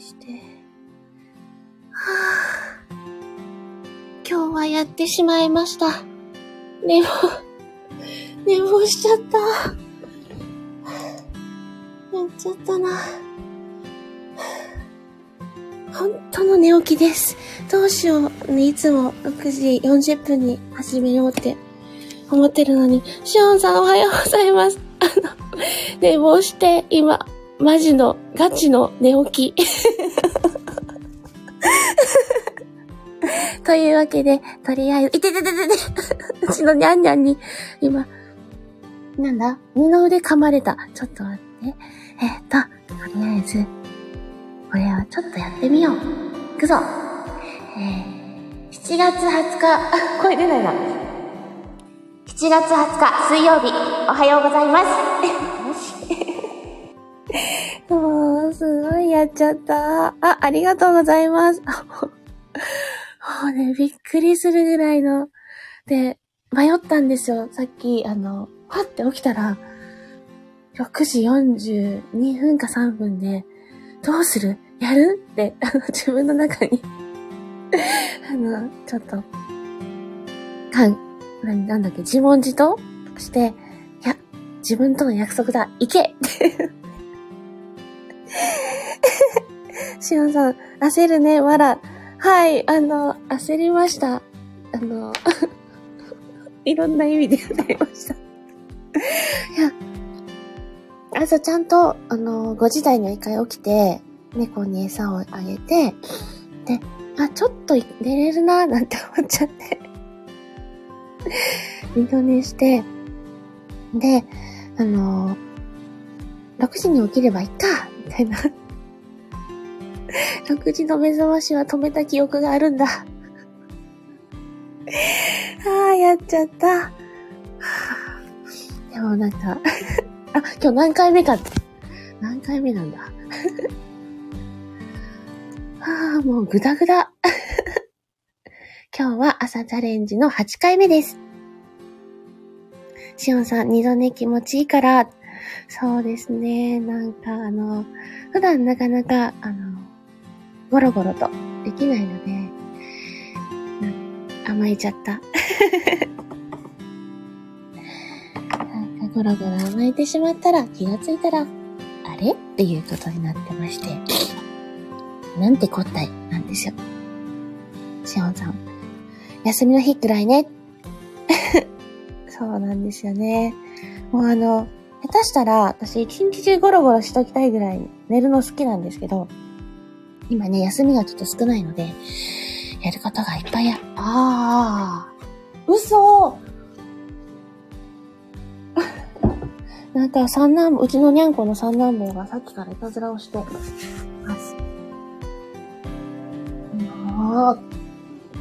して。はぁ、今日はやってしまいました。寝坊、寝坊しちゃった。やっちゃったな。本当の寝起きです。どうしよう。ね、いつも6時40分に始めようって思ってるのに、シオンさんおはようございます。あの、寝坊して、今、マジの、ガチの寝起き。というわけで、とりあえず、いててててて、うちのニャンニャンに、今、なんだ？二の腕噛まれた。ちょっと待って。えー、っと、とりあえず、これはちょっとやってみよう。いくぞ。えー、7月20日、声出ないな。7月20日水曜日、おはようございます。もう、すごいやっちゃった。あ、ありがとうございます。もうね、びっくりするぐらいの。で、迷ったんですよ。さっき、あの、パって起きたら、6時42分か3分で、どうする？やる？って、あの、自分の中に あの、ちょっと、かん、な、なんだっけ、自問自答して、いや、自分との約束だ、行けってしおんさん、焦るね、わら。はい、あの、焦りました。あの、いろんな意味で焦りました。いや、朝ちゃんと、あの、5時台に一回起きて、猫に餌をあげて、で、あ、ちょっと寝れるななんて思っちゃって二度寝して、で、あのー、6時に起きればいいかみたいな。6時の目覚ましは止めた記憶があるんだ。ああ、やっちゃった。でもなんか あ、今日何回目かって。何回目なんだ。は あ、もうぐだぐだ。今日は朝チャレンジの8回目です。しおんさん、二度寝気持ちいいから、そうですね。なんかあの、普段なかなか、あの、ゴロゴロとできないので、甘えちゃった。なんかゴロゴロ甘えてしまったら気がついたら、あれ？っていうことになってまして、なんてこったい？なんですよ。しおんさん。休みの日くらいね。そうなんですよね。もうあの、下手したら、私一日中ゴロゴロしときたいぐらい寝るの好きなんですけど、今ね、休みがちょっと少ないので、やることがいっぱいあ、ああ、嘘なんか三男坊、うちのにゃんこの三男坊がさっきからいたずらをしてます。もう、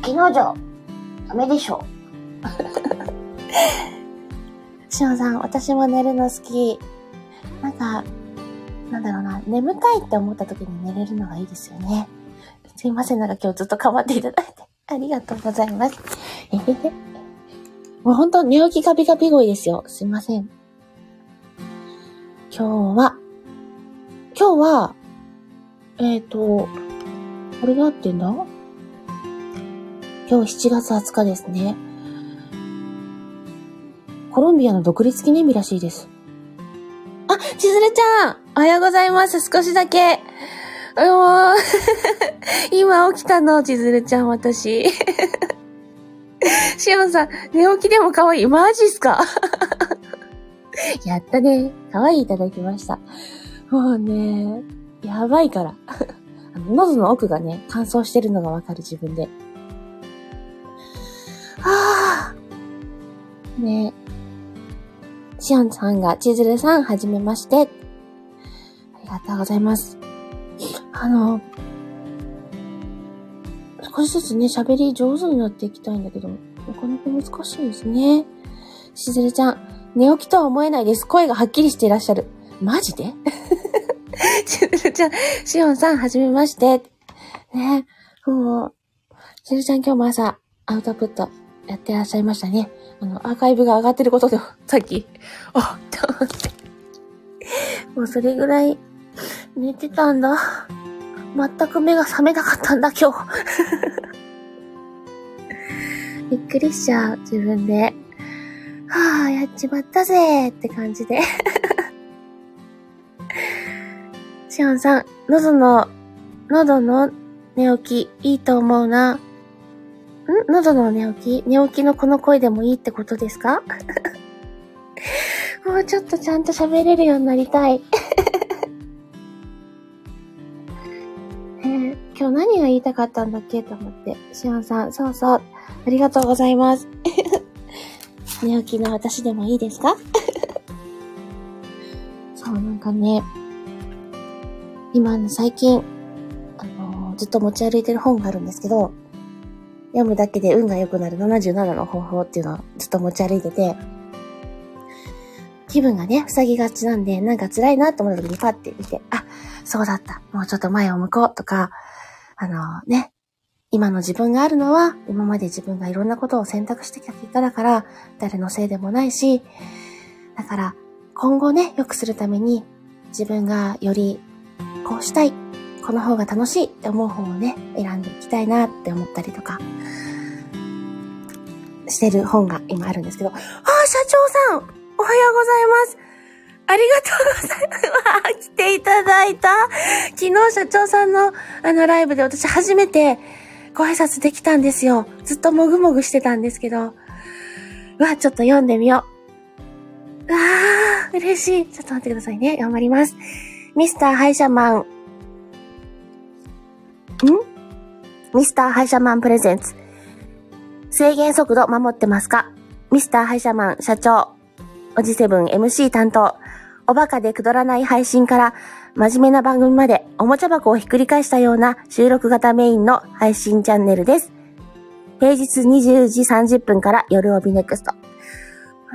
昨日じゃ、ダメでしょ。しおさん、私も寝るの好き。なんか、なんだろうな、眠たいって思った時に寝れるのがいいですよね。すいません、なんか今日ずっと構っていただいて。ありがとうございます。えへへ。もうほんと、寝起きガビガビ声ですよ。すいません。今日は、今日は、えっ、ー、と、これで合ってんだ？今日7月20日ですね。コロンビアの独立記念日らしいです。あ、ちずるちゃんおはようございます。少しだけ。もう 今起きたの、ちずるちゃん、私。しおんさん、寝起きでも可愛い。マジっすか？やったね。可愛いいただきました。もうね、やばいから。あ の喉の奥がね、乾燥してるのがわかる自分で。はぁ。ねしおんさんが、ちずるさん、はじめまして。ありがとうございます。あの、少しずつね、喋り上手になっていきたいんだけど、なかなか難しいですね。しずるちゃん、寝起きとは思えないです。声がはっきりしていらっしゃる。マジで？しずるちゃん、しおんさん、はじめまして。ね、もう、しずるちゃん今日も朝、アウトプットやってらっしゃいましたね。あの、アーカイブが上がってることで、さっき、あ、と思って。もうそれぐらい寝てたんだ。全く目が覚めなかったんだ、今日。びっくりしちゃう、自分で。はあ、やっちまったぜって感じで。シオンさん、喉の、喉の寝起き、いいと思うな。ん？喉の寝起き？寝起きのこの声でもいいってことですか？もうちょっとちゃんと喋れるようになりたい。えー、今日何が言いたかったんだっけと思って。シオンさん、そうそう。ありがとうございます。寝起きの私でもいいですか？そう、なんかね、今ね、最近、あのー、ずっと持ち歩いてる本があるんですけど、読むだけで運が良くなる77の方法っていうのをずっと持ち歩いてて、気分がね、塞ぎがちなんで、なんか辛いなと思った時にパッて見て、あ、そうだった。もうちょっと前を向こうとか、あの、ね、今の自分があるのは、今まで自分がいろんなことを選択してきた結果だから、誰のせいでもないし、だから、今後ね、良くするために、自分がより、こうしたい、この方が楽しいって思う方をね、選んでいきたいなって思ったりとか、してる本が今あるんですけど、ああ、社長さんおはようございますありがとうございます。来ていただいた。昨日社長さんのあのライブで私初めてご挨拶できたんですよ。ずっともぐもぐしてたんですけど。うわ、ちょっと読んでみよう。うわー、嬉しい。ちょっと待ってくださいね。頑張ります。ミスター歯医者マン。ん？ミスター歯医者マンプレゼンツ。制限速度守ってますか？ミスター歯医者マン社長。おじセブン MC 担当。おバカでくだらない配信から真面目な番組までおもちゃ箱をひっくり返したような収録型メインの配信チャンネルです。平日20時30分から夜帯ネクスト。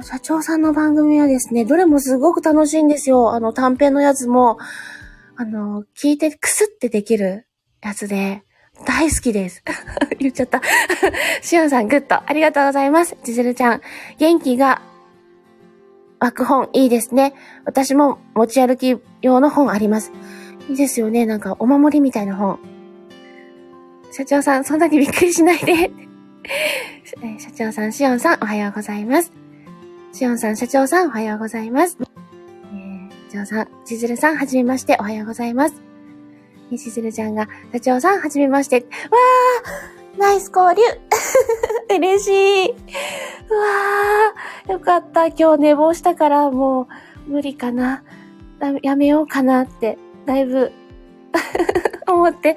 社長さんの番組はですね、どれもすごく楽しいんですよ。あの短編のやつも、あの、聞いてクスってできるやつで、大好きです。言っちゃった。しおんさんグッド。ありがとうございます。じずるちゃん。元気が湧く本いいですね。私も持ち歩き用の本あります。いいですよね。なんかお守りみたいな本。社長さん、そんなにびっくりしないで。社長さん、しおんさん、おはようございます。しおんさん、社長さん、おはようございます。えー、社長さん、ちずるさん、はじめまして、おはようございます。しずるちゃんが、社長さん、はじめまして。わーナイス交流 嬉しい。わー、よかった。今日寝坊したからもう無理かな。やめようかなって、だいぶ 思って、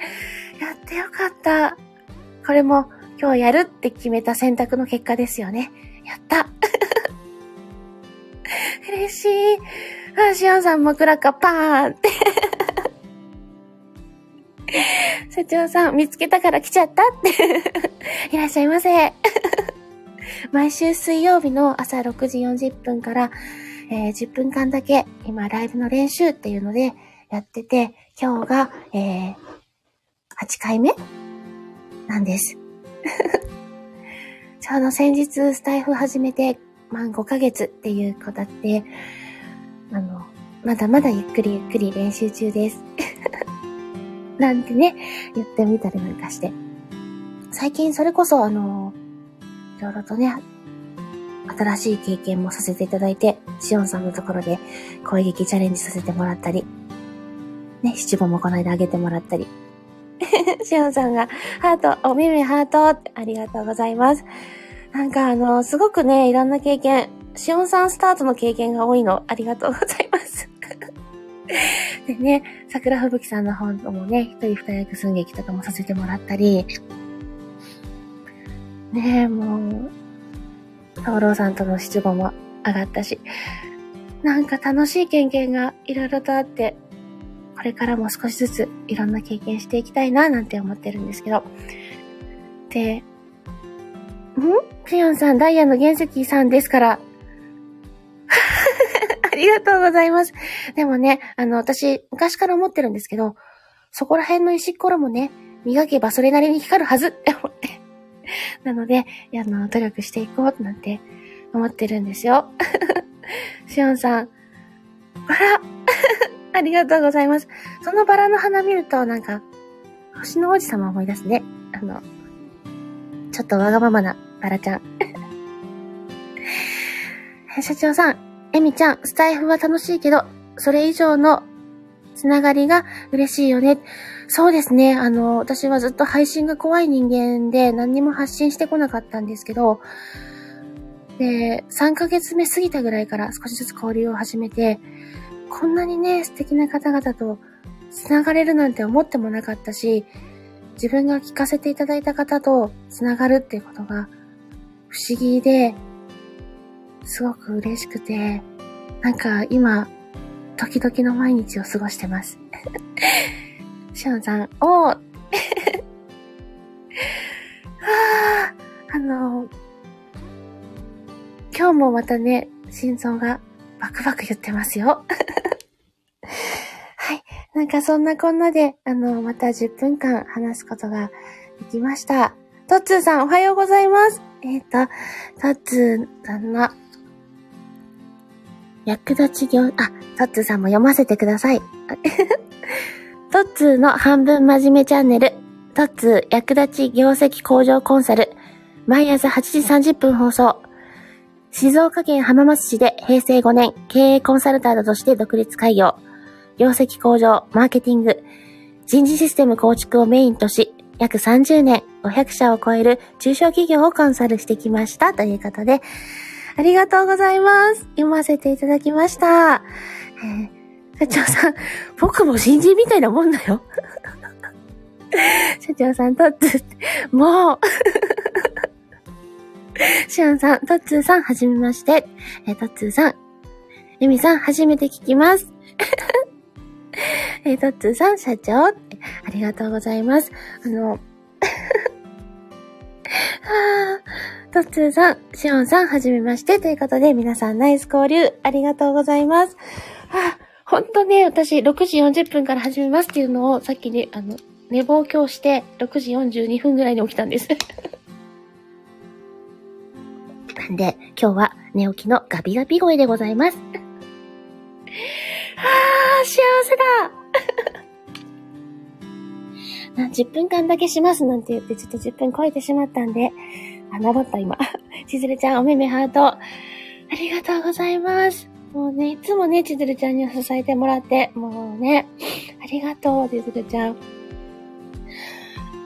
やってよかった。これも今日やるって決めた選択の結果ですよね。やった 嬉しい。あ、シアンさんもクラッカーパーンって 社長さん、見つけたから来ちゃったって いらっしゃいませ。毎週水曜日の朝6時40分から、えー、10分間だけ今ライブの練習っていうのでやってて、今日が、えー、8回目？なんです。ちょうど先日スタイフ始めて、まあ5ヶ月っていう子だって、あの、まだまだゆっくりゆっくり練習中です。なんてね、言ってみたりなんかして。最近それこそあの、いろいろとね、新しい経験もさせていただいて、シオンさんのところで攻撃チャレンジさせてもらったり、ね、七五もこの間あげてもらったり。シオンさんが、ハート、お耳ハートありがとうございます。なんかあの、すごくね、いろんな経験、シオンさんスタートの経験が多いの、ありがとうございます。でね、桜吹雪さんの本もね、一人二役寸劇とかもさせてもらったり、ねえ、もう、ソロさんとの七五も上がったし、なんか楽しい経験がいろいろとあって、これからも少しずついろんな経験していきたいななんて思ってるんですけど。で、ん？ピヨンさん、ダイヤの原石さんですから。ありがとうございます。でもね、あの、私、昔から思ってるんですけど、そこら辺の石ころもね、磨けばそれなりに光るはずって思って。なので、あの、努力していこうなんて思ってるんですよ。しおんさん、バラ ありがとうございます。そのバラの花見ると、なんか、星の王子様思い出すね。あの、ちょっとわがままなバラちゃん。社長さん、エミちゃん、スタイフは楽しいけど、それ以上のつながりが嬉しいよね。そうですね。あの、私はずっと配信が怖い人間で何にも発信してこなかったんですけど、で、3ヶ月目過ぎたぐらいから少しずつ交流を始めて、こんなにね、素敵な方々と繋がれるなんて思ってもなかったし、自分が聞かせていただいた方と繋がるっていうことが不思議で、すごく嬉しくて、なんか今、時々の毎日を過ごしてます。しおんさん、おーは あ、あの、今日もまたね、心臓がバクバク言ってますよ。はい。なんかそんなこんなで、あの、また10分間話すことができました。トッツーさんおはようございます。えっ、ー、と、トッツーさんの役立ち業、あ、トッツーさんも読ませてください。トッツーの半分真面目チャンネル、トッツー役立ち業績向上コンサル、毎朝8時30分放送。静岡県浜松市で平成5年経営コンサルタントとして独立開業。業績向上、マーケティング、人事システム構築をメインとし、約30年、500社を超える中小企業をコンサルしてきました。ということで、ありがとうございます。読ませていただきました。えー、社長さん、僕も新人みたいなもんだよ。社長さん、とっつ、もう シアンさん、トッツーさん、はじめまして。えー、トッツーさん、エミさん、初めて聞きます。えー、トッツーさん、社長、ありがとうございます。あの、はぁ、トッツーさん、シオンさん、はじめまして。ということで、皆さん、ナイス交流、ありがとうございます。はぁ、ほんとね、私、6時40分から始めますっていうのを、さっきね、あの、寝坊今日して、6時42分ぐらいに起きたんです。なんで、今日は寝起きのガビガビ声でございます。はあ、幸せだ 10分間だけしますなんて言って、ちょっと10分超えてしまったんで、あ、登った今。ちずるちゃん、おめめハート。ありがとうございます。もうね、いつもね、ちずるちゃんには支えてもらって、もうね、ありがとう、ちずるちゃん。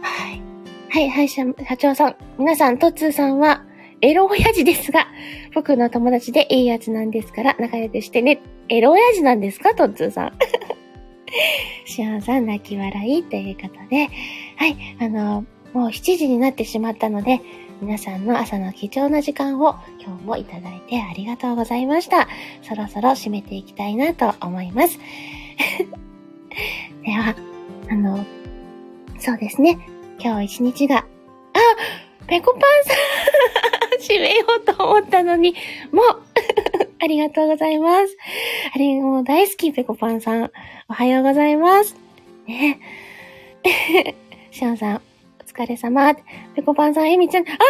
はい。はい、はい、社長さん。皆さん、トッツーさんは、エロ親父ですが、僕の友達でいいやつなんですから仲良くしてね。エロ親父なんですかトッツーさん。シアンさん泣き笑いということで、はい、あの、もう7時になってしまったので、皆さんの朝の貴重な時間を今日もいただいてありがとうございました。そろそろ締めていきたいなと思います。では、あの、そうですね。今日一日が、あペコパンさん 閉めようと思ったのに、もう ありがとうございます。あれ、もう大好き、ペコパンさん。おはようございます。ねシャンさん、疲れ様。ペコパンさん、エミちゃん、あー、もか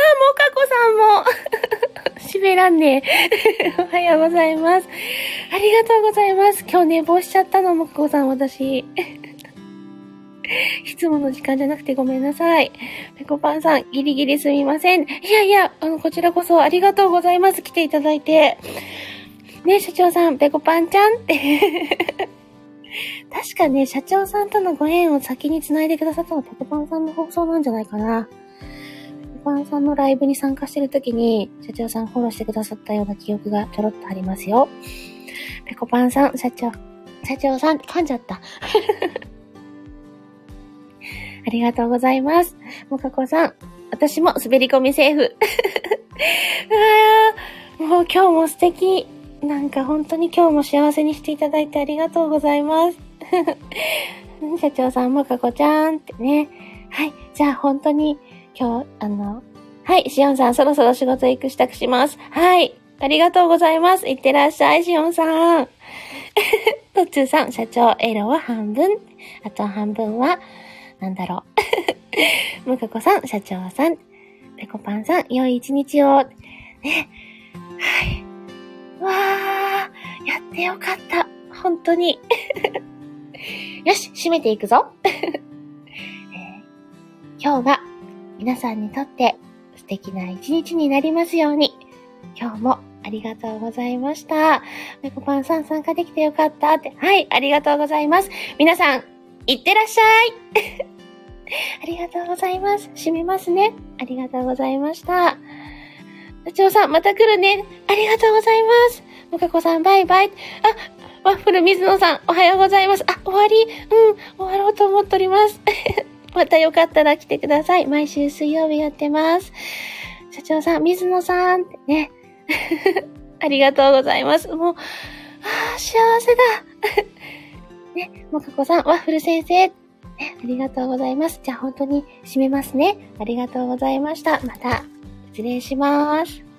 こさんも 閉めらんねえ。おはようございます。ありがとうございます。今日寝坊しちゃったの、もかこさん、私。質問の時間じゃなくてごめんなさい。ペコパンさん、ギリギリすみません。いやいや、あの、こちらこそありがとうございます。来ていただいて。ね、社長さん、ペコパンちゃんって。確かね、社長さんとのご縁を先に繋いでくださったのはペコパンさんの放送なんじゃないかな。ペコパンさんのライブに参加してる時に、社長さんフォローしてくださったような記憶がちょろっとありますよ。ペコパンさん、社長、社長さん、噛んじゃった。ありがとうございます。もかこさん、私も滑り込みセーフ。あもう今日も素敵。なんか本当に今日も幸せにしていただいてありがとうございます。社長さんもかこちゃんってね。はい。じゃあ本当に今日、あの、はい。しおんさんそろそろ仕事行く支度します。はい。ありがとうございます。いってらっしゃい、しおんさん。とっつーさん、社長、エロは半分。あと半分は、なんだろう。むかこさん、社長さん、ぺこぱんさん、良い一日を。ね。はい。ってよかった。本当に。よし、閉めていくぞ。え今日が皆さんにとって素敵な一日になりますように。今日もありがとうございました。めこぱんさん参加できてよかったって。はい、ありがとうございます。皆さん、いってらっしゃい ありがとうございます。閉めますね。ありがとうございました。ダチョウさん、また来るね。ありがとうございます。もかこさん、バイバイ。あ、ワッフル水野さん、おはようございます。あ、終わり？うん、終わろうと思っております。またよかったら来てください。毎週水曜日やってます。社長さん、水野さんってね。ありがとうございます。もう、ああ、幸せだ。ね、もかこさん、ワッフル先生。ね、ありがとうございます。じゃあ本当に締めますね。ありがとうございました。また、失礼します。